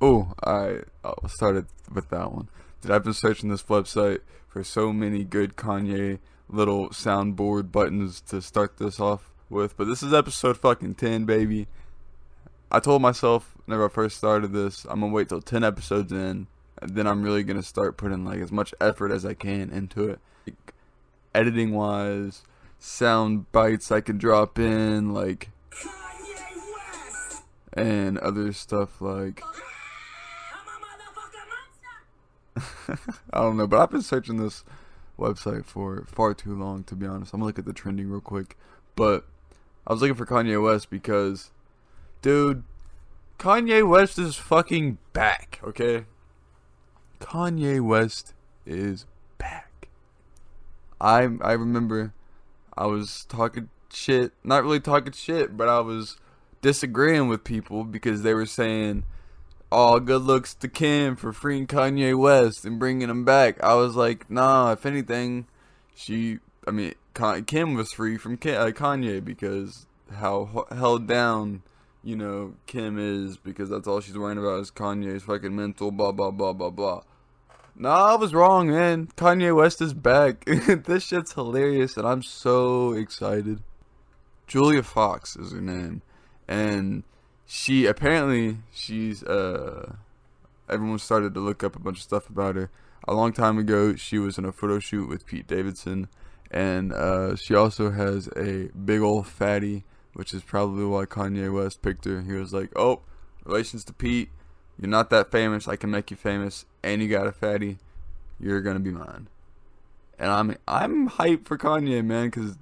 Oh, I started with that one. Dude, I've been searching this website for so many good Kanye little soundboard buttons to start this off with, but this is episode fucking 10, baby. I told myself whenever I first started this, I'm gonna wait till 10 episodes in, and then I'm really gonna start putting like as much effort as I can into it. Like, editing wise, sound bites I can drop in, like, Kanye West and other stuff like. I don't know, but I've been searching this website for far too long, to be honest. I'm gonna look at the trending real quick. But I was looking for Kanye West because, dude, Kanye West is fucking back, okay? Kanye West is back. I I remember I was talking shit, not really talking shit, but I was disagreeing with people because they were saying all good looks to Kim for freeing Kanye West and bringing him back. I was like, nah, if anything, she, I mean, Kim was free from uh, Kanye because how held down, you know, Kim is because that's all she's worrying about is Kanye's fucking mental, blah, blah, blah, blah, blah. Nah, I was wrong, man. Kanye West is back. this shit's hilarious and I'm so excited. Julia Fox is her name. And she apparently she's uh everyone started to look up a bunch of stuff about her. A long time ago, she was in a photo shoot with Pete Davidson, and uh, she also has a big old fatty, which is probably why Kanye West picked her. He was like, "Oh, relations to Pete, you're not that famous. I can make you famous, and you got a fatty. You're gonna be mine." And I'm I'm hyped for Kanye, man, because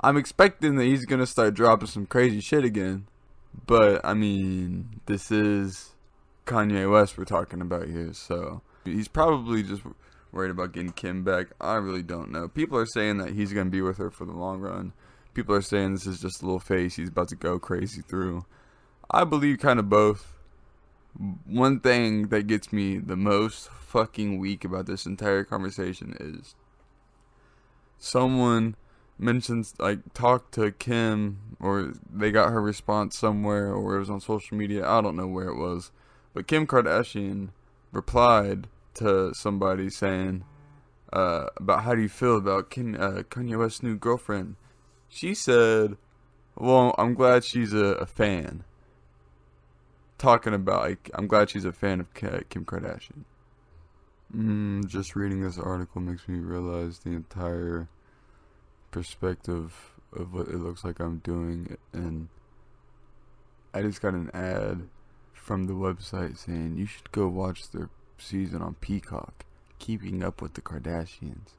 I'm expecting that he's gonna start dropping some crazy shit again. But I mean, this is Kanye West we're talking about here, so he's probably just worried about getting Kim back. I really don't know. People are saying that he's gonna be with her for the long run. People are saying this is just a little phase he's about to go crazy through. I believe kind of both. One thing that gets me the most fucking weak about this entire conversation is someone mentions like talked to Kim or they got her response somewhere or it was on social media. I don't know where it was. But Kim Kardashian replied to somebody saying uh, about how do you feel about Kim, uh, Kanye West's new girlfriend. She said, "Well, I'm glad she's a, a fan." Talking about like, I'm glad she's a fan of Kim Kardashian. Mm, just reading this article makes me realize the entire perspective of what it looks like I'm doing and I just got an ad from the website saying you should go watch their season on Peacock, Keeping Up with the Kardashians.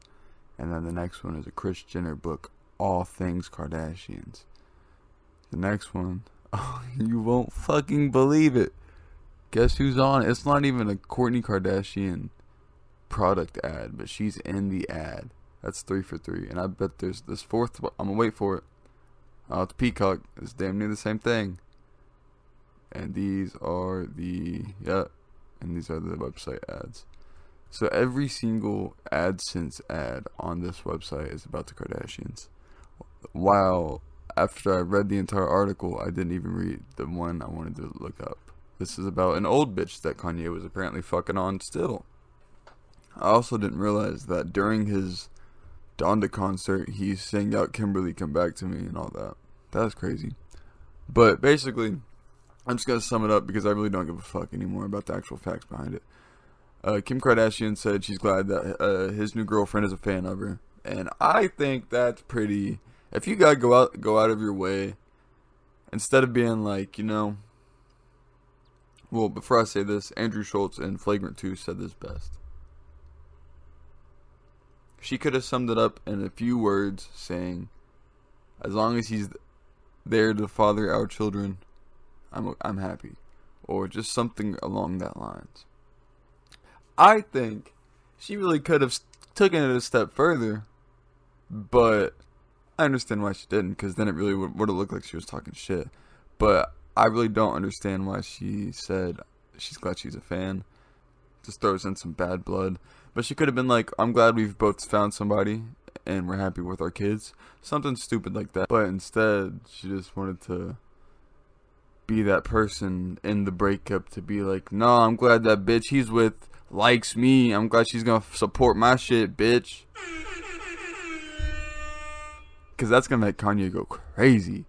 And then the next one is a Kris Jenner book, All Things Kardashians. The next one, oh, you won't fucking believe it. Guess who's on? It? It's not even a Kourtney Kardashian product ad, but she's in the ad. That's three for three. And I bet there's this fourth I'm gonna wait for it. Uh, Peacock. It's damn near the same thing. And these are the yeah, and these are the website ads. So every single AdSense ad on this website is about the Kardashians. While after I read the entire article, I didn't even read the one I wanted to look up. This is about an old bitch that Kanye was apparently fucking on still. I also didn't realize that during his Donda concert, he sang out Kimberly Come Back to Me and all that. That's crazy. But basically, I'm just gonna sum it up because I really don't give a fuck anymore about the actual facts behind it. Uh, Kim Kardashian said she's glad that uh, his new girlfriend is a fan of her, and I think that's pretty. If you gotta go out, go out of your way, instead of being like, you know. Well, before I say this, Andrew Schulz in Flagrant 2 said this best. She could have summed it up in a few words, saying, "As long as he's there to father our children, I'm I'm happy," or just something along that lines. I think she really could have taken it a step further, but I understand why she didn't, because then it really would, would have looked like she was talking shit. But I really don't understand why she said she's glad she's a fan. Just throws in some bad blood. But she could have been like, I'm glad we've both found somebody and we're happy with our kids. Something stupid like that. But instead, she just wanted to be that person in the breakup to be like, no, I'm glad that bitch he's with likes me. I'm glad she's gonna support my shit, bitch. Cause that's gonna make Kanye go crazy.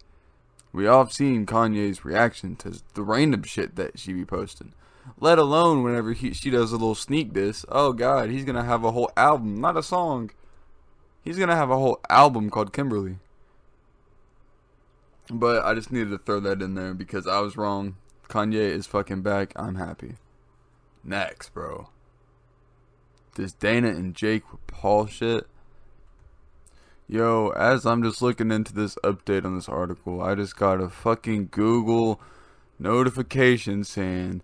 We all have seen Kanye's reaction to the random shit that she be posting. Let alone whenever he, she does a little sneak diss. Oh god, he's gonna have a whole album, not a song. He's gonna have a whole album called Kimberly. But I just needed to throw that in there because I was wrong. Kanye is fucking back. I'm happy. Next, bro. This Dana and Jake Paul shit. Yo, as I'm just looking into this update on this article, I just got a fucking Google notification saying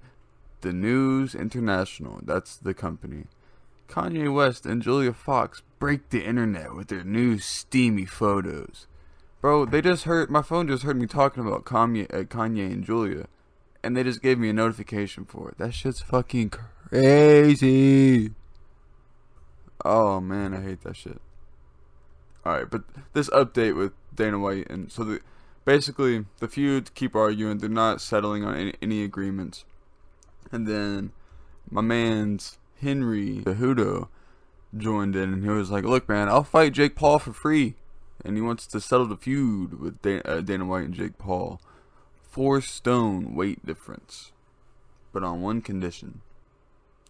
the News International, that's the company. Kanye West and Julia Fox break the internet with their new steamy photos. Bro, they just heard my phone just heard me talking about Kanye, uh, Kanye and Julia, and they just gave me a notification for it. That shit's fucking crazy. Oh man, I hate that shit. All right, but this update with Dana White and so the basically the feud keep arguing. They're not settling on any, any agreements, and then my man's Henry Cejudo joined in, and he was like, "Look, man, I'll fight Jake Paul for free." and he wants to settle the feud with Dana, uh, Dana White and Jake Paul. Four stone weight difference, but on one condition.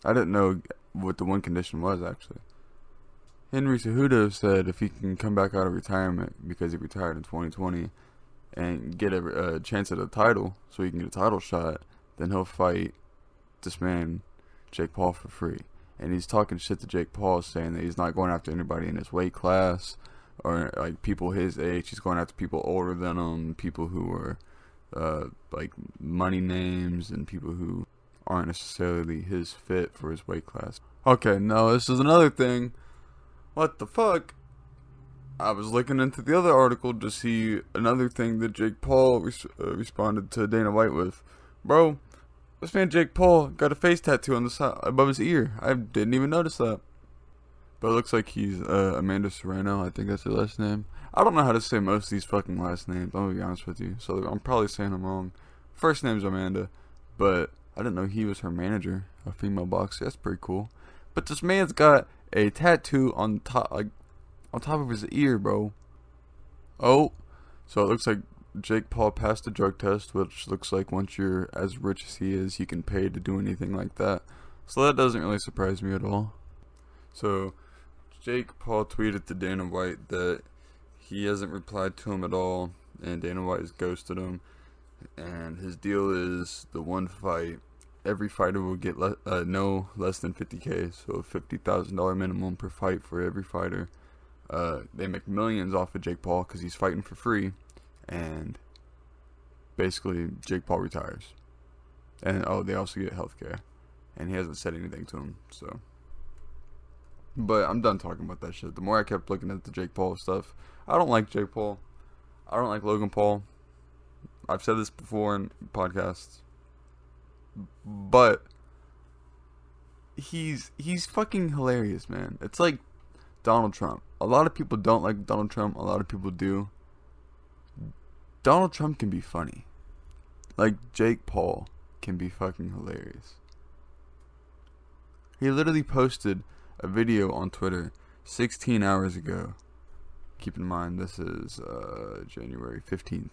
I didn't know what the one condition was actually. Henry Cejudo said if he can come back out of retirement because he retired in 2020 and get a, a chance at a title, so he can get a title shot, then he'll fight this man, Jake Paul, for free. And he's talking shit to Jake Paul, saying that he's not going after anybody in his weight class or like people his age. He's going after people older than him, people who are uh, like money names, and people who aren't necessarily his fit for his weight class. Okay, no, this is another thing. What the fuck? I was looking into the other article to see another thing that Jake Paul res- uh, responded to Dana White with. Bro, this man Jake Paul got a face tattoo on the side above his ear. I didn't even notice that. But it looks like he's uh, Amanda Serrano. I think that's her last name. I don't know how to say most of these fucking last names. I'm gonna be honest with you. So I'm probably saying them wrong. First name's Amanda, but I didn't know he was her manager, a female boxer. That's pretty cool. But this man's got a tattoo on top, like on top of his ear, bro. Oh, so it looks like Jake Paul passed the drug test, which looks like once you're as rich as he is, you can pay to do anything like that. So that doesn't really surprise me at all. So Jake Paul tweeted to Dana White that he hasn't replied to him at all, and Dana White has ghosted him. And his deal is the one fight. Every fighter will get le- uh, no less than 50k, so $50,000 minimum per fight for every fighter. Uh, they make millions off of Jake Paul because he's fighting for free, and basically Jake Paul retires. And oh, they also get health care, and he hasn't said anything to him, so but I'm done talking about that shit. The more I kept looking at the Jake Paul stuff, I don't like Jake Paul. I don't like Logan Paul. I've said this before in podcasts. But he's he's fucking hilarious, man. It's like Donald Trump. A lot of people don't like Donald Trump, a lot of people do. Donald Trump can be funny. Like Jake Paul can be fucking hilarious. He literally posted a video on Twitter 16 hours ago. Keep in mind, this is uh, January 15th.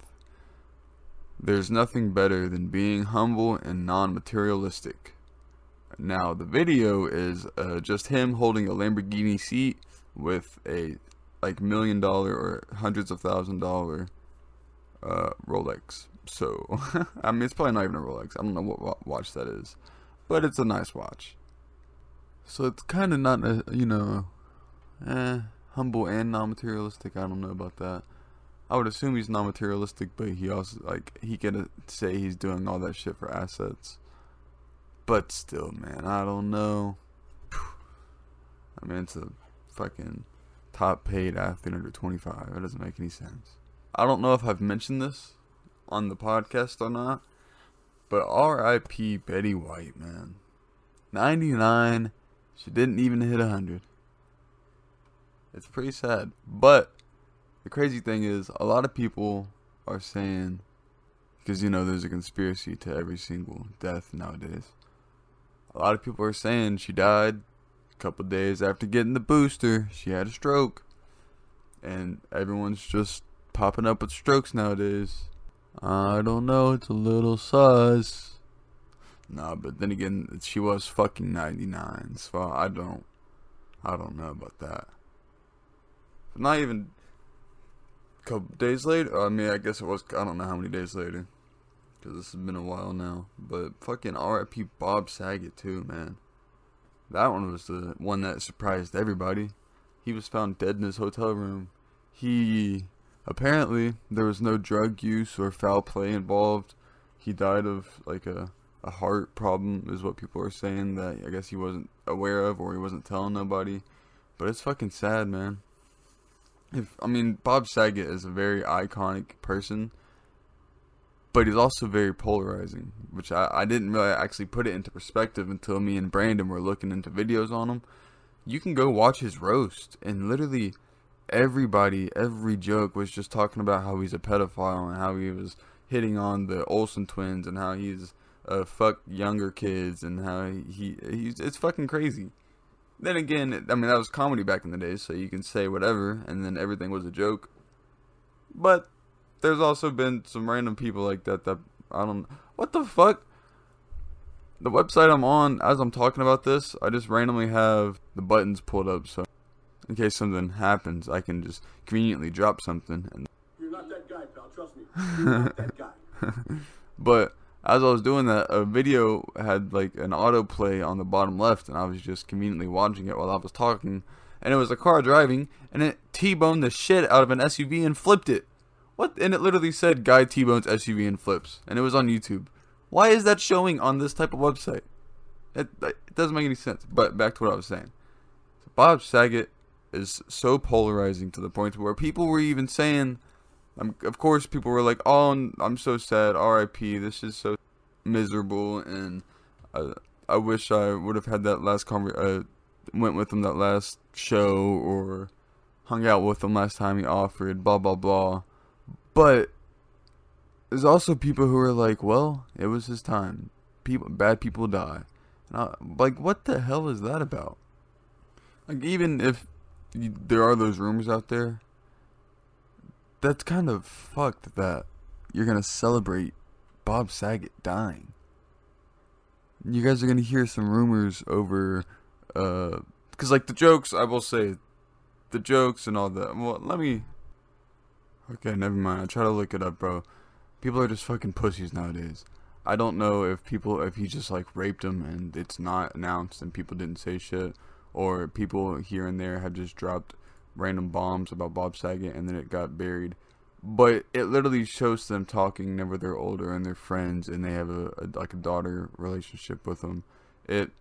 There's nothing better than being humble and non materialistic. Now, the video is uh, just him holding a Lamborghini seat with a like million dollar or hundreds of thousand dollar uh, Rolex. So, I mean, it's probably not even a Rolex. I don't know what watch that is, but it's a nice watch. So it's kind of not, a, you know, eh, humble and non-materialistic. I don't know about that. I would assume he's non-materialistic, but he also like he can say he's doing all that shit for assets. But still, man, I don't know. I mean, it's a fucking top-paid athlete under 25. That doesn't make any sense. I don't know if I've mentioned this on the podcast or not, but R.I.P. Betty White, man. 99 she didn't even hit 100. It's pretty sad. But the crazy thing is, a lot of people are saying because you know there's a conspiracy to every single death nowadays. A lot of people are saying she died a couple days after getting the booster. She had a stroke, and everyone's just popping up with strokes nowadays. I don't know. It's a little sus. Nah, but then again, she was fucking 99, so I don't, I don't know about that. But not even a couple days later. I mean, I guess it was. I don't know how many days later, because this has been a while now. But fucking R.I.P. Bob Saget too, man. That one was the one that surprised everybody. He was found dead in his hotel room. He apparently there was no drug use or foul play involved. He died of like a a heart problem is what people are saying that I guess he wasn't aware of or he wasn't telling nobody. But it's fucking sad, man. If I mean Bob Saget is a very iconic person, but he's also very polarizing, which I, I didn't really actually put it into perspective until me and Brandon were looking into videos on him. You can go watch his roast and literally everybody, every joke was just talking about how he's a pedophile and how he was hitting on the Olsen twins and how he's uh, fuck younger kids and how he, he's it's fucking crazy. Then again, I mean that was comedy back in the day, so you can say whatever, and then everything was a joke. But there's also been some random people like that that I don't what the fuck. The website I'm on, as I'm talking about this, I just randomly have the buttons pulled up, so in case something happens, I can just conveniently drop something. And You're not that guy, pal. Trust me. You're not that guy. but as I was doing that, a video had like an autoplay on the bottom left, and I was just conveniently watching it while I was talking. And it was a car driving, and it T-boned the shit out of an SUV and flipped it. What? And it literally said "Guy T-bones SUV and flips," and it was on YouTube. Why is that showing on this type of website? It, it doesn't make any sense. But back to what I was saying. So Bob Saget is so polarizing to the point where people were even saying um, of course, people were like, "Oh, I'm so sad. R.I.P. This is so miserable." And I, I wish I would have had that last conver- uh, went with him that last show or hung out with him last time he offered. Blah blah blah. But there's also people who are like, "Well, it was his time. People, bad people die." I, like, what the hell is that about? Like, even if there are those rumors out there that's kind of fucked that you're gonna celebrate Bob Saget dying. You guys are gonna hear some rumors over, uh, cause like the jokes, I will say, the jokes and all that. Well, let me. Okay, never mind. I try to look it up, bro. People are just fucking pussies nowadays. I don't know if people, if he just like raped him and it's not announced and people didn't say shit, or people here and there have just dropped random bombs about Bob Saget and then it got buried. But it literally shows them talking whenever they're older and they're friends and they have a, a like a daughter relationship with them. It,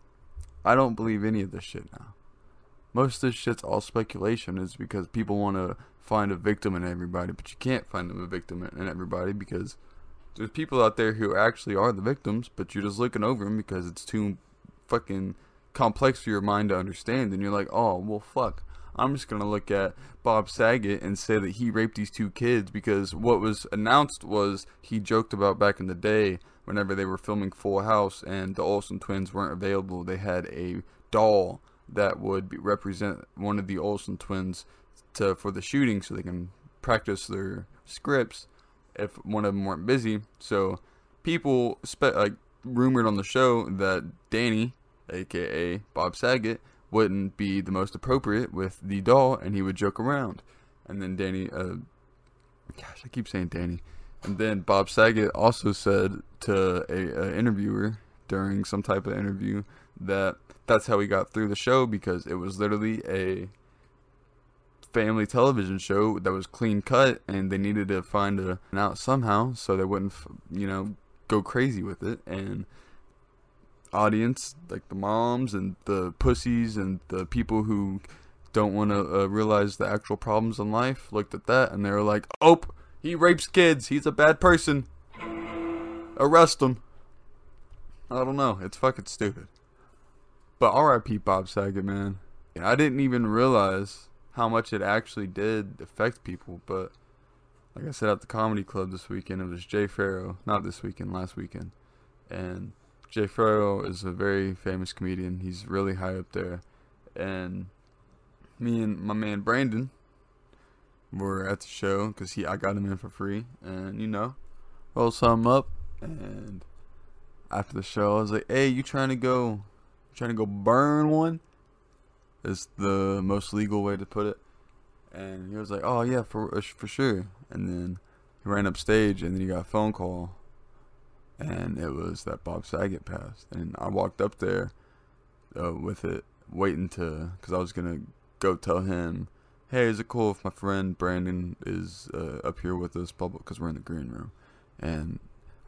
I don't believe any of this shit now. Most of this shit's all speculation. Is because people want to find a victim in everybody, but you can't find them a victim in everybody because there's people out there who actually are the victims, but you're just looking over them because it's too fucking complex for your mind to understand, and you're like, oh well, fuck. I'm just gonna look at Bob Saget and say that he raped these two kids because what was announced was he joked about back in the day whenever they were filming Full House and the Olsen twins weren't available. They had a doll that would be, represent one of the Olsen twins to for the shooting, so they can practice their scripts if one of them weren't busy. So people spe- like rumored on the show that Danny, aka Bob Saget, wouldn't be the most appropriate with the doll, and he would joke around. And then Danny, uh, gosh, I keep saying Danny. And then Bob Saget also said to a, a interviewer during some type of interview that that's how he got through the show because it was literally a family television show that was clean cut and they needed to find a, an out somehow so they wouldn't you know go crazy with it and audience, like the moms and the pussies and the people who don't want to uh, realize the actual problems in life, looked at that and they were like, "Oh, he rapes kids. He's a bad person. Arrest him." I don't know. It's fucking stupid. But R.I.P. Bob Saget, man. I didn't even realize how much it actually did affect people, but like I said at the comedy club this weekend, it was Jay Pharoah, not this weekend, last weekend. And Jay Pharoah is a very famous comedian. He's really high up there. And me and my man Brandon were at the show because he I got him in for free. And, you know, roll something up. And after the show, I was like, hey, you trying to go, trying to go burn one? Is the most legal way to put it. And he was like, "Oh yeah, for uh, for sure." And then he ran up stage, and then he got a phone call, and it was that Bob Saget passed. And I walked up there uh, with it, waiting to, because I was gonna go tell him, "Hey, is it cool if my friend Brandon is uh, up here with us, public? Because we're in the green room." And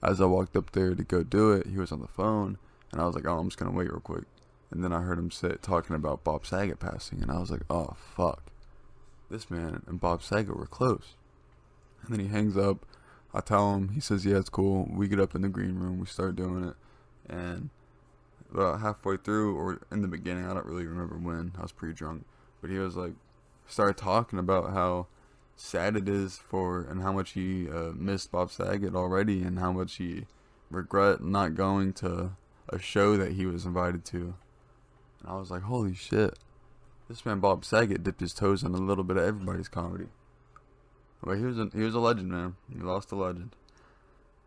as I walked up there to go do it, he was on the phone, and I was like, "Oh, I'm just gonna wait real quick." And then I heard him say, talking about Bob Saget passing, and I was like, "Oh fuck." this man and Bob Saget were close. And then he hangs up. I tell him, he says, yeah, it's cool. We get up in the green room, we start doing it. And about halfway through, or in the beginning, I don't really remember when, I was pretty drunk. But he was like, started talking about how sad it is for, and how much he uh, missed Bob Saget already, and how much he regret not going to a show that he was invited to. And I was like, holy shit. This man Bob Saget dipped his toes in a little bit of everybody's comedy. But he was a, he was a legend, man. He lost a legend.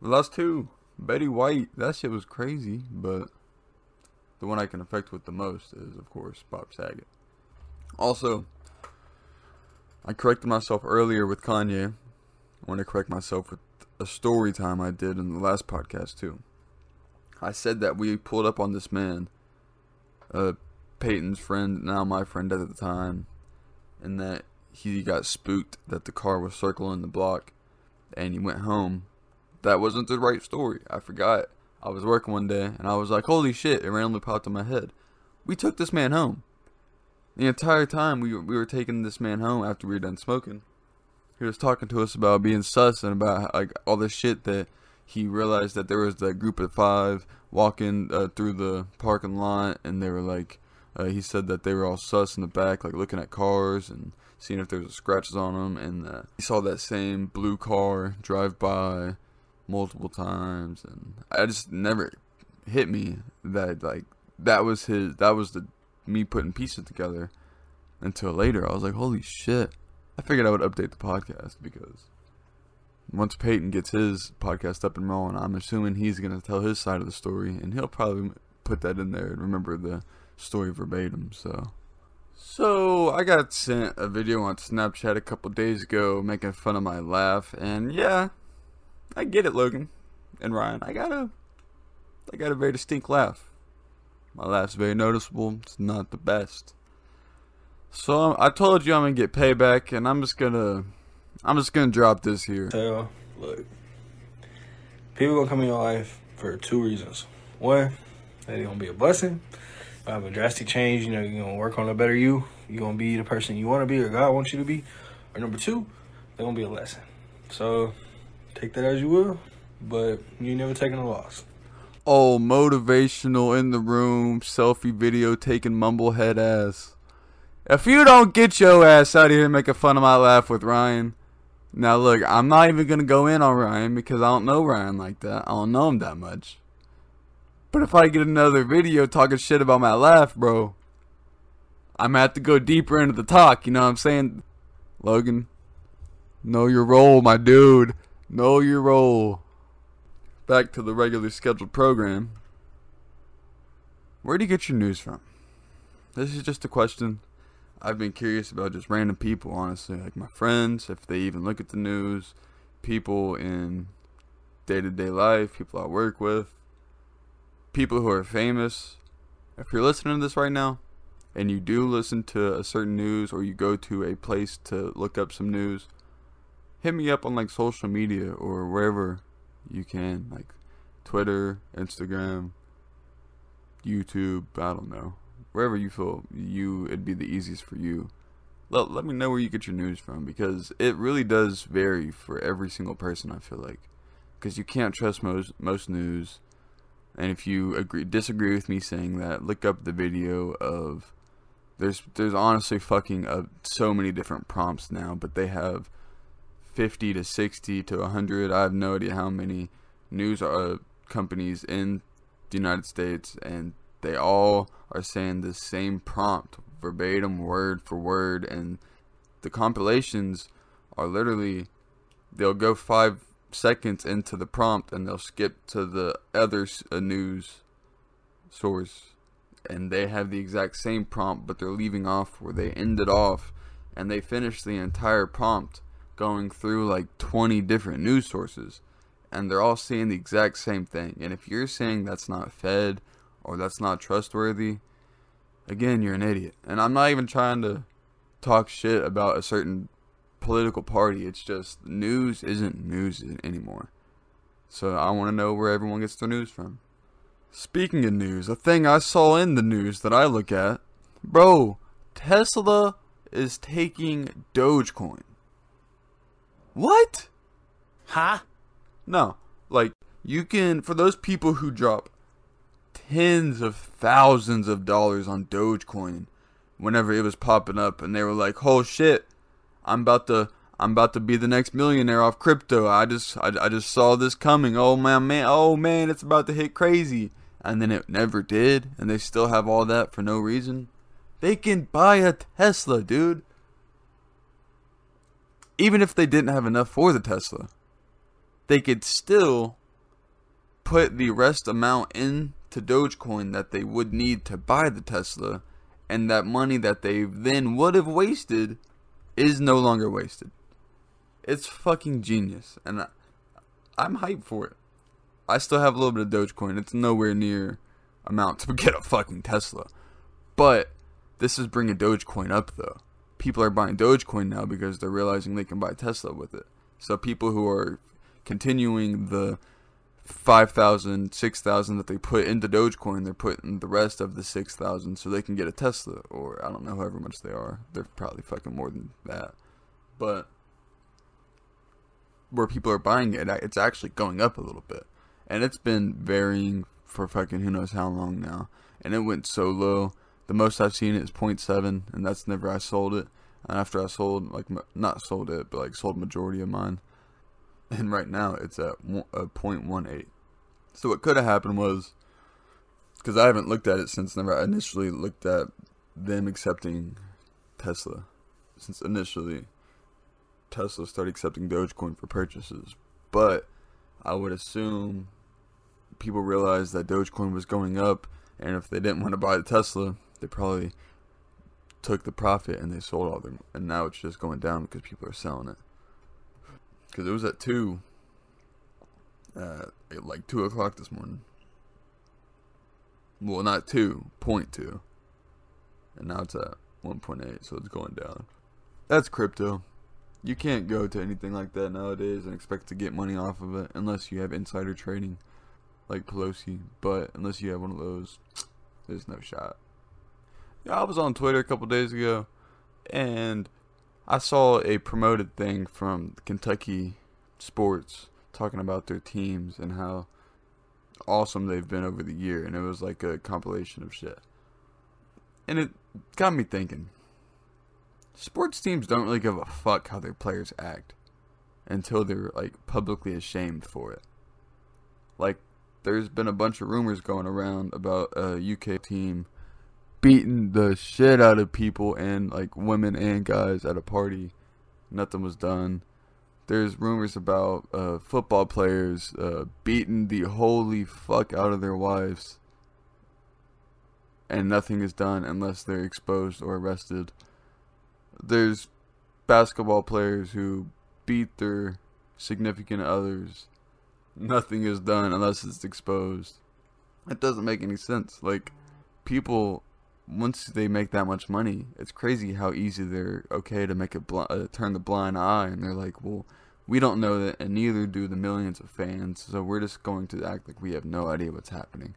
We lost two. Betty White. That shit was crazy, but the one I can affect with the most is, of course, Bob Saget. Also, I corrected myself earlier with Kanye. I want to correct myself with a story time I did in the last podcast too. I said that we pulled up on this man, uh, Peyton's friend, now my friend at the time, and that he got spooked that the car was circling the block and he went home. That wasn't the right story. I forgot. I was working one day and I was like, holy shit, it randomly popped in my head. We took this man home. The entire time we we were taking this man home after we were done smoking, he was talking to us about being sus and about like all the shit that he realized that there was that group of five walking uh, through the parking lot and they were like uh, he said that they were all sus in the back, like looking at cars and seeing if there was scratches on them. And uh, he saw that same blue car drive by multiple times, and I just never hit me that like that was his. That was the me putting pieces together. Until later, I was like, "Holy shit!" I figured I would update the podcast because once Peyton gets his podcast up and rolling, I'm assuming he's gonna tell his side of the story, and he'll probably put that in there and remember the story verbatim. So, so I got sent a video on Snapchat a couple days ago making fun of my laugh, and yeah, I get it, Logan and Ryan. I got a, I got a very distinct laugh. My laugh's very noticeable. It's not the best. So I told you I'm gonna get payback, and I'm just gonna, I'm just gonna drop this here. Tell, look, people gonna come in your life for two reasons. One, they gonna be a blessing have a drastic change, you know, you're gonna work on a better you. You're gonna be the person you wanna be or God wants you to be. Or number two, they're gonna be a lesson. So take that as you will, but you never taking a loss. Oh, motivational in the room, selfie video taking mumblehead ass. If you don't get your ass out of here making fun of my laugh with Ryan. Now look, I'm not even gonna go in on Ryan because I don't know Ryan like that. I don't know him that much. But if I get another video talking shit about my laugh, bro, I'm gonna have to go deeper into the talk. You know what I'm saying? Logan, know your role, my dude. Know your role. Back to the regular scheduled program. Where do you get your news from? This is just a question I've been curious about just random people, honestly. Like my friends, if they even look at the news, people in day to day life, people I work with people who are famous, if you're listening to this right now, and you do listen to a certain news or you go to a place to look up some news, hit me up on like social media or wherever you can, like Twitter, Instagram, YouTube, I don't know. Wherever you feel you it'd be the easiest for you. Let, let me know where you get your news from because it really does vary for every single person I feel like. Cuz you can't trust most most news and if you agree disagree with me saying that, look up the video of there's there's honestly fucking uh, so many different prompts now, but they have 50 to 60 to 100. I have no idea how many news uh, companies in the United States, and they all are saying the same prompt, verbatim, word for word, and the compilations are literally they'll go five seconds into the prompt and they'll skip to the other uh, news source. And they have the exact same prompt but they're leaving off where they ended off. And they finish the entire prompt going through like 20 different news sources. And they're all saying the exact same thing. And if you're saying that's not fed or that's not trustworthy again you're an idiot. And i'm not even trying to talk shit about a certain political party. It's just news isn't news anymore. So I want to know where everyone gets their news from. Speaking of news, a thing I saw in the news that I look at, bro, Tesla is taking Dogecoin. What? Huh? No, like you can for those people who drop tens of thousands of dollars on Dogecoin whenever it was popping up and they were like, "Oh shit, I'm about to I'm about to be the next millionaire off crypto. I just I, I just saw this coming. Oh man, man, oh man, it's about to hit crazy. And then it never did, and they still have all that for no reason. They can buy a Tesla, dude. Even if they didn't have enough for the Tesla, they could still put the rest amount into Dogecoin that they would need to buy the Tesla, and that money that they then would have wasted is no longer wasted. It's fucking genius, and I, I'm hyped for it. I still have a little bit of Dogecoin. It's nowhere near amount to get a fucking Tesla, but this is bringing Dogecoin up though. People are buying Dogecoin now because they're realizing they can buy Tesla with it. So people who are continuing the 5,000, 6,000 that they put into Dogecoin, they're putting the rest of the 6,000 so they can get a Tesla, or I don't know however much they are. They're probably fucking more than that. But where people are buying it, it's actually going up a little bit. And it's been varying for fucking who knows how long now. And it went so low. The most I've seen it is 0.7, and that's never I sold it. And after I sold, like, not sold it, but like sold majority of mine and right now it's at a uh, one eight. So what could have happened was, because I haven't looked at it since never I initially looked at them accepting Tesla, since initially Tesla started accepting Dogecoin for purchases, but I would assume people realized that Dogecoin was going up, and if they didn't want to buy the Tesla, they probably took the profit and they sold all them, and now it's just going down because people are selling it because it was at two, uh, like two o'clock this morning. Well, not two point two, and now it's at one point eight, so it's going down. That's crypto. You can't go to anything like that nowadays and expect to get money off of it unless you have insider trading, like Pelosi. But unless you have one of those, there's no shot. Yeah, I was on Twitter a couple days ago, and I saw a promoted thing from Kentucky Sports talking about their teams and how awesome they've been over the year, and it was like a compilation of shit. And it got me thinking. Sports teams don't really give a fuck how their players act until they're like publicly ashamed for it. Like there's been a bunch of rumors going around about a UK team beating the shit out of people and like women and guys at a party. Nothing was done. There's rumors about uh, football players uh, beating the holy fuck out of their wives, and nothing is done unless they're exposed or arrested. There's basketball players who beat their significant others. Nothing is done unless it's exposed. It doesn't make any sense. Like, people once they make that much money, it's crazy how easy they're okay to make a bl- uh, turn the blind eye, and they're like, well, we don't know that, and neither do the millions of fans, so we're just going to act like we have no idea what's happening.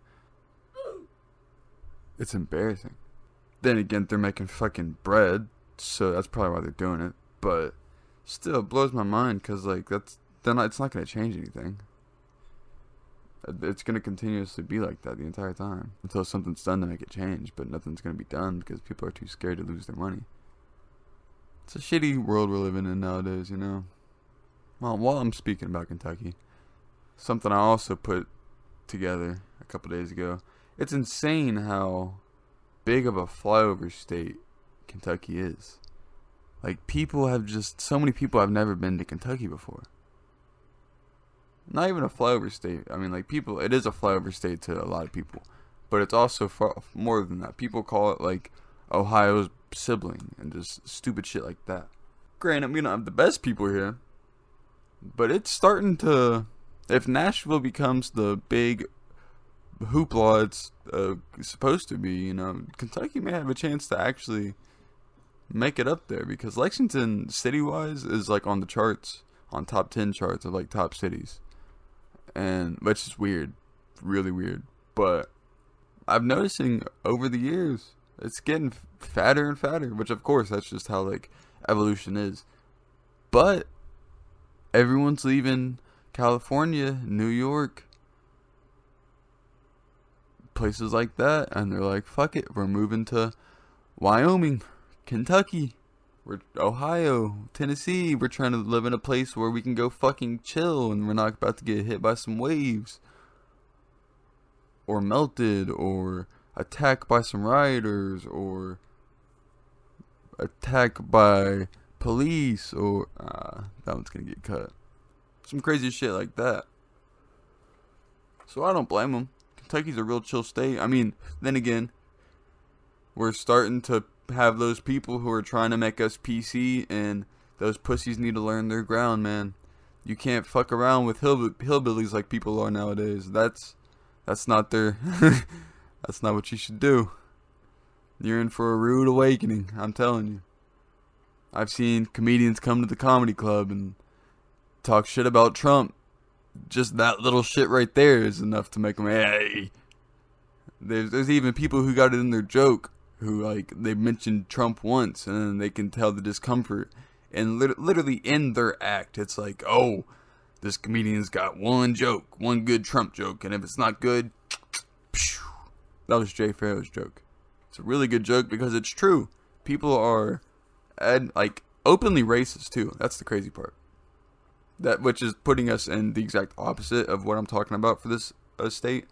It's embarrassing. Then again, they're making fucking bread, so that's probably why they're doing it. But still, it blows my mind because like that's then it's not to change anything. It's going to continuously be like that the entire time until something's done to make it change, but nothing's going to be done because people are too scared to lose their money. It's a shitty world we're living in nowadays, you know? Well, while I'm speaking about Kentucky, something I also put together a couple days ago. It's insane how big of a flyover state Kentucky is. Like people have just so many people have never been to Kentucky before. Not even a flyover state. I mean, like people, it is a flyover state to a lot of people, but it's also far more than that. People call it like Ohio's sibling and just stupid shit like that. Granted, we don't have the best people here, but it's starting to. If Nashville becomes the big hoopla it's uh, supposed to be, you know, Kentucky may have a chance to actually make it up there because Lexington, city wise, is like on the charts, on top 10 charts of like top cities. And which is weird, really weird. But I'm noticing over the years, it's getting fatter and fatter, which of course, that's just how like evolution is. But everyone's leaving California, New York, places like that, and they're like, "Fuck it, we're moving to Wyoming, Kentucky, we're Ohio, Tennessee. We're trying to live in a place where we can go fucking chill, and we're not about to get hit by some waves, or melted, or attacked by some rioters, or attacked by police, or uh, that one's gonna get cut." Some crazy shit like that. So I don't blame them. Kentucky's a real chill state. I mean, then again, we're starting to have those people who are trying to make us PC, and those pussies need to learn their ground, man. You can't fuck around with hill- hillbillies like people are nowadays. That's that's not their that's not what you should do. You're in for a rude awakening, I'm telling you. I've seen comedians come to the comedy club and talk shit about Trump. Just that little shit right there is enough to make them hey. There's there's even people who got it in their joke who like they mentioned Trump once and they can tell the discomfort and lit- literally in their act. It's like oh this comedian's got one joke one good Trump joke and if it's not good that was Jay Pharoah's joke. It's a really good joke because it's true. People are like openly racist too. That's the crazy part. That which is putting us in the exact opposite of what I'm talking about for this uh, state.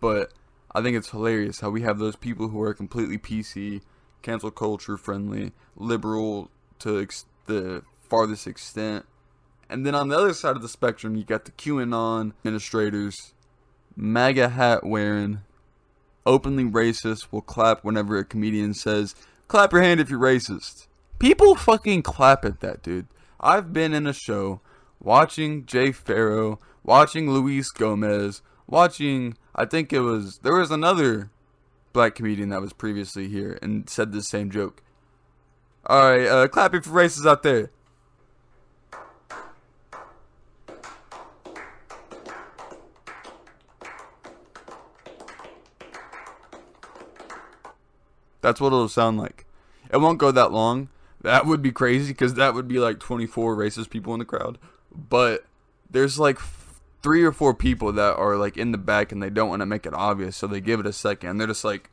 But I think it's hilarious how we have those people who are completely PC, cancel culture friendly, liberal to ex- the farthest extent. And then on the other side of the spectrum, you got the QAnon administrators, MAGA hat wearing, openly racist, will clap whenever a comedian says, clap your hand if you're racist. People fucking clap at that, dude. I've been in a show watching Jay Pharoah, watching Luis Gomez, watching I think it was there was another black comedian that was previously here and said the same joke. All right, uh, clapping for races out there. That's what it'll sound like. It won't go that long. That would be crazy because that would be like 24 racist people in the crowd but there's like three or four people that are like in the back and they don't want to make it obvious, so they give it a second. They're just like,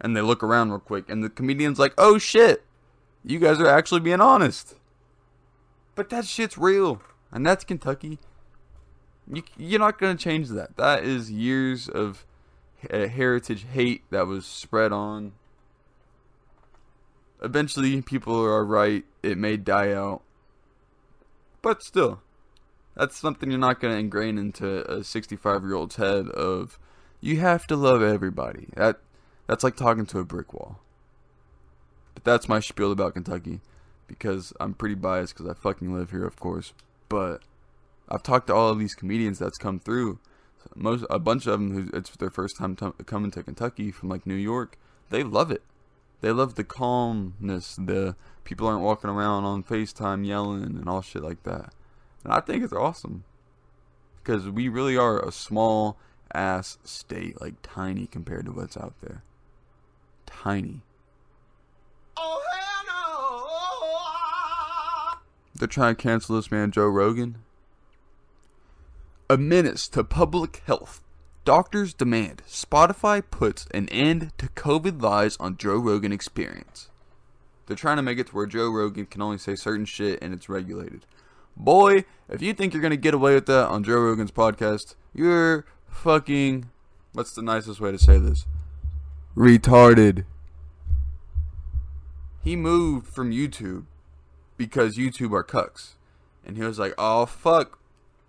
and they look around real quick, and the comedian's like, "Oh shit, you guys are actually being honest." But that shit's real, and that's Kentucky. You, you're not gonna change that. That is years of uh, heritage hate that was spread on eventually people are right. It may die out. But still, that's something you're not going to ingrain into a 65 year old's head of you have to love everybody. That That's like talking to a brick wall. But that's my spiel about Kentucky because I'm pretty biased because I fucking live here, of course. But I've talked to all of these comedians that's come through. Most a bunch of them who it's their first time t- coming to Kentucky from like New York. They love it. They love the calmness. The people aren't walking around on FaceTime yelling and all shit like that. And I think it's awesome. Because we really are a small ass state, like tiny compared to what's out there. Tiny. Oh! They're trying to cancel this man, Joe Rogan. A menace to public health. Doctors demand Spotify puts an end to COVID lies on Joe Rogan Experience. They're trying to make it to where Joe Rogan can only say certain shit and it's regulated. Boy, if you think you're gonna get away with that on Joe Rogan's podcast, you're fucking. What's the nicest way to say this? Retarded. He moved from YouTube because YouTube are cucks. And he was like, oh fuck,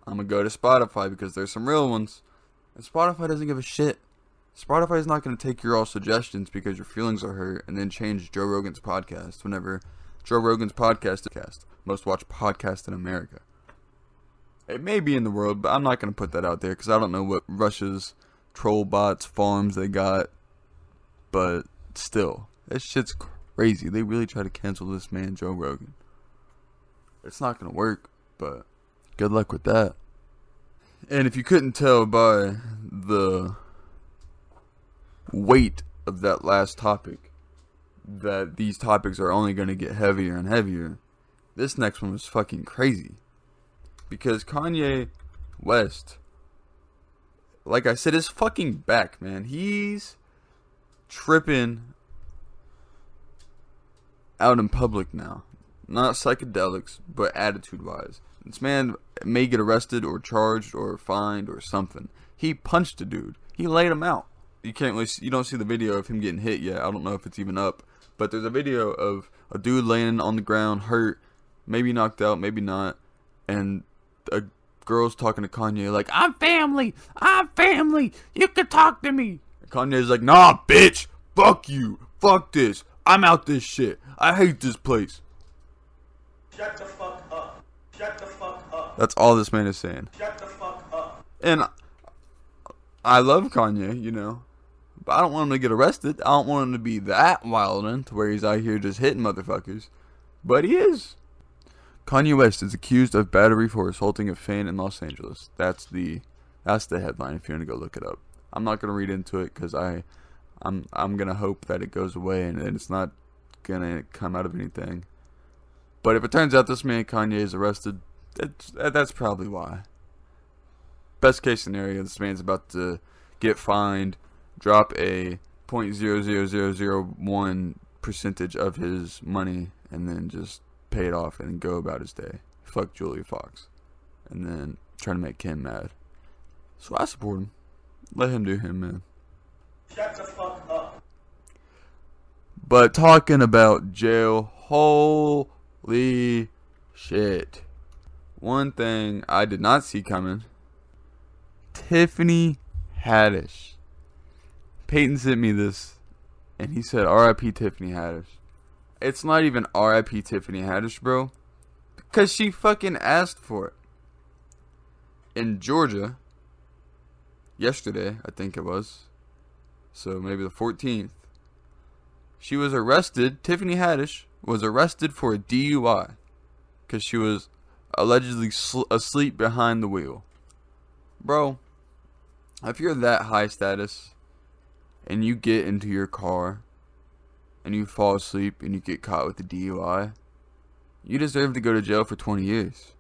I'm gonna go to Spotify because there's some real ones. And Spotify doesn't give a shit. Spotify is not gonna take your all suggestions because your feelings are hurt and then change Joe Rogan's podcast whenever Joe Rogan's podcast is. Most watched podcast in America. It may be in the world, but I'm not gonna put that out there because I don't know what Russia's troll bots farms they got. But still, that shit's crazy. They really try to cancel this man, Joe Rogan. It's not gonna work, but good luck with that. And if you couldn't tell by the weight of that last topic, that these topics are only gonna get heavier and heavier, this next one was fucking crazy. Because Kanye West, like I said, is fucking back, man. He's tripping out in public now. Not psychedelics, but attitude wise. This man may get arrested or charged or fined or something. He punched a dude. He laid him out. You can't really see, you don't see the video of him getting hit yet. I don't know if it's even up, but there's a video of a dude laying on the ground hurt, maybe knocked out, maybe not, and a girl's talking to Kanye like, "I'm family. I'm family. You can talk to me." Kanye's like, "Nah, bitch. Fuck you. Fuck this. I'm out this shit. I hate this place." Shut the fuck up. Shut the fuck up. That's all this man is saying. Shut the fuck up. And I love Kanye, you know. But I don't want him to get arrested. I don't want him to be that wildin' to where he's out here just hitting motherfuckers. But he is. Kanye West is accused of battery for assaulting a fan in Los Angeles. That's the that's the headline if you want to go look it up. I'm not gonna read into it because I I'm I'm gonna hope that it goes away and, and it's not gonna come out of anything. But if it turns out this man Kanye is arrested, that's that's probably why. Best case scenario, this man's about to get fined, drop a point zero zero zero zero one percentage of his money, and then just pay it off and go about his day. Fuck Julia Fox, and then try to make Ken mad. So I support him. Let him do him, man. Shut the fuck up. But talking about jail, holy shit. One thing I did not see coming Tiffany Haddish. Peyton sent me this, and he said, RIP Tiffany Haddish. It's not even RIP Tiffany Haddish, bro. Because she fucking asked for it. In Georgia, yesterday, I think it was, so maybe the 14th, she was arrested. Tiffany Haddish was arrested for a DUI because she was allegedly sl- asleep behind the wheel. Bro, if you're that high status and you get into your car and you fall asleep and you get caught with a DUI, you deserve to go to jail for 20 years.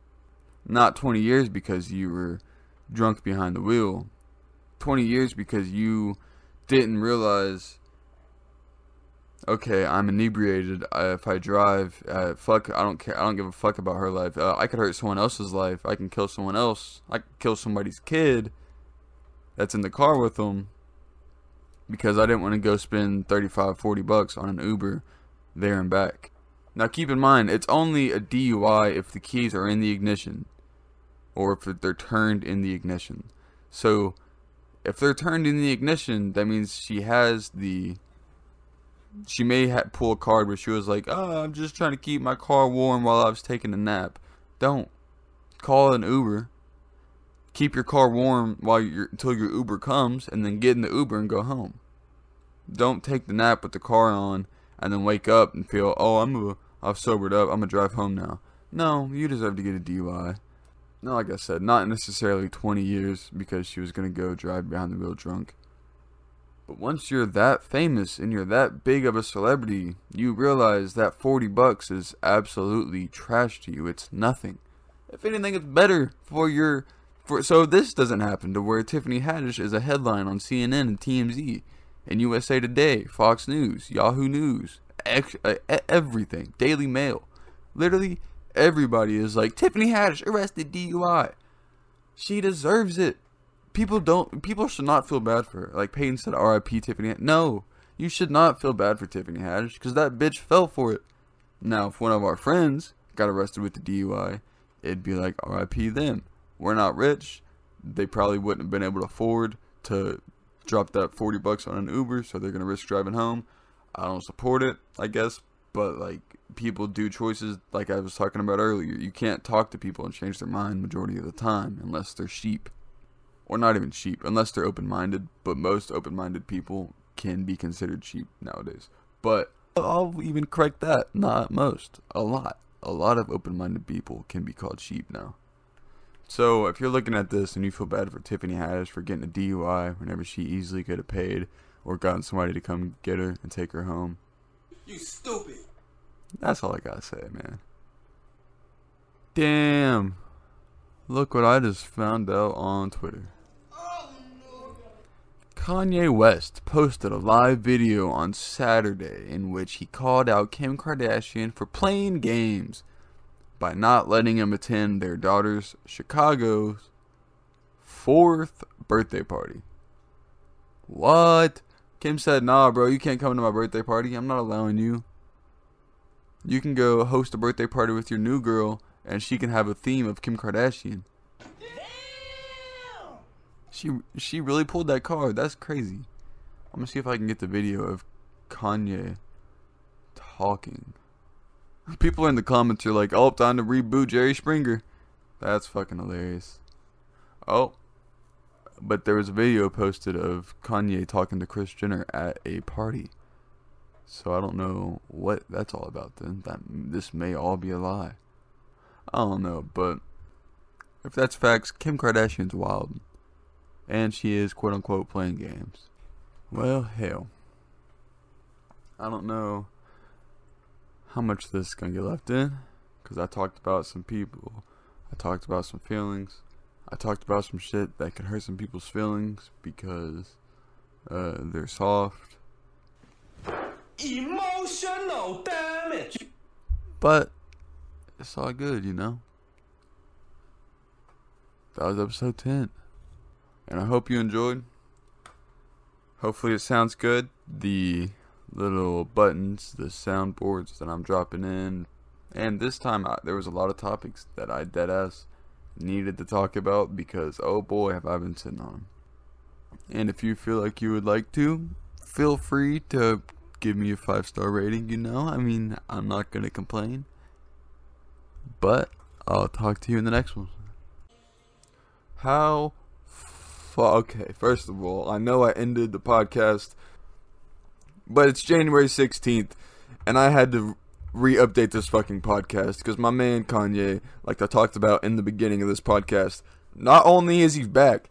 Not 20 years because you were drunk behind the wheel. 20 years because you didn't realize okay, I'm inebriated. Uh, if I drive, uh, fuck, I don't care. I don't give a fuck about her life. Uh, I could hurt someone else's life. I can kill someone else. I could kill somebody's kid that's in the car with them because I didn't want to go spend 35, 40 bucks on an Uber there and back. Now keep in mind, it's only a DUI if the keys are in the ignition or if they're turned in the ignition. So if they're turned in the ignition, that means she has the she may ha- pull a card where she was like, "Oh, I'm just trying to keep my car warm while I was taking a nap." Don't call an Uber. Keep your car warm while you until your Uber comes, and then get in the Uber and go home. Don't take the nap with the car on and then wake up and feel, "Oh, I'm a, I've sobered up. I'm gonna drive home now." No, you deserve to get a DUI. No, like I said, not necessarily 20 years because she was gonna go drive behind the wheel drunk. But once you're that famous and you're that big of a celebrity, you realize that 40 bucks is absolutely trash to you. It's nothing. If anything, it's better for your for so this doesn't happen to where Tiffany Haddish is a headline on CNN and TMZ and USA Today, Fox News, Yahoo News, ex- uh, everything. Daily Mail. Literally everybody is like Tiffany Haddish arrested DUI. She deserves it. People don't. People should not feel bad for her. Like Peyton said, R.I.P. Tiffany. No, you should not feel bad for Tiffany Haddish because that bitch fell for it. Now, if one of our friends got arrested with the DUI, it'd be like R.I.P. them. We're not rich. They probably wouldn't have been able to afford to drop that 40 bucks on an Uber, so they're to risk driving home. I don't support it, I guess, but like people do choices like I was talking about earlier. You can't talk to people and change their mind majority of the time unless they're sheep. Or not even cheap, unless they're open-minded, but most open-minded people can be considered cheap nowadays. But I'll even correct that. Not most. A lot. A lot of open-minded people can be called cheap now. So if you're looking at this and you feel bad for Tiffany Haddish for getting a DUI whenever she easily could have paid or gotten somebody to come get her and take her home, You stupid. that's all I gotta say, man. Damn. Look what I just found out on Twitter. Kanye West posted a live video on Saturday in which he called out Kim Kardashian for playing games by not letting him attend their daughter's Chicago's fourth birthday party. What? Kim said, nah, bro, you can't come to my birthday party. I'm not allowing you. You can go host a birthday party with your new girl, and she can have a theme of Kim Kardashian. She she really pulled that card. That's crazy. I'm gonna see if I can get the video of Kanye talking. People in the comments are like, "Oh, time to reboot Jerry Springer." That's fucking hilarious. Oh, but there was a video posted of Kanye talking to Kris Jenner at a party. So I don't know what that's all about. Then that this may all be a lie. I don't know, but if that's facts, Kim Kardashian's wild, and she is quote unquote playing games. Well, hell, I don't know how much this is gonna get left in, because I talked about some people, I talked about some feelings, I talked about some shit that could hurt some people's feelings because uh, they're soft. Emotional damage. But it's all good, you know. That was episode 10. And I hope you enjoyed. Hopefully it sounds good. The little buttons, the soundboards that I'm dropping in. And this time I, there was a lot of topics that I deadass needed to talk about because oh boy have I been sitting on them. And if you feel like you would like to, feel free to give me a five star rating, you know? I mean, I'm not gonna complain. But I'll talk to you in the next one. How fu- okay, first of all, I know I ended the podcast but it's January 16th and I had to re-update this fucking podcast because my man Kanye, like I talked about in the beginning of this podcast, not only is he back,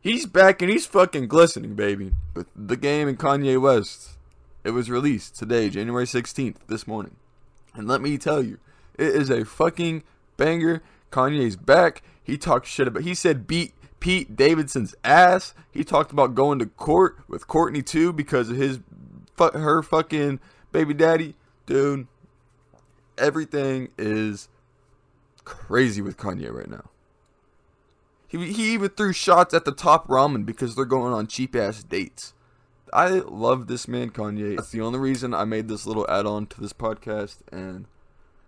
he's back and he's fucking glistening, baby. With the game and Kanye West, it was released today, January 16th, this morning. And let me tell you, it is a fucking banger. Kanye's back. He talked shit about. He said beat Pete Davidson's ass. He talked about going to court with Courtney too because of his, her fucking baby daddy, dude. Everything is crazy with Kanye right now. He he even threw shots at the top ramen because they're going on cheap ass dates. I love this man Kanye. That's the only reason I made this little add on to this podcast. And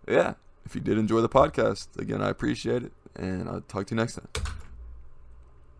yeah, if you did enjoy the podcast, again, I appreciate it. And I'll talk to you next time.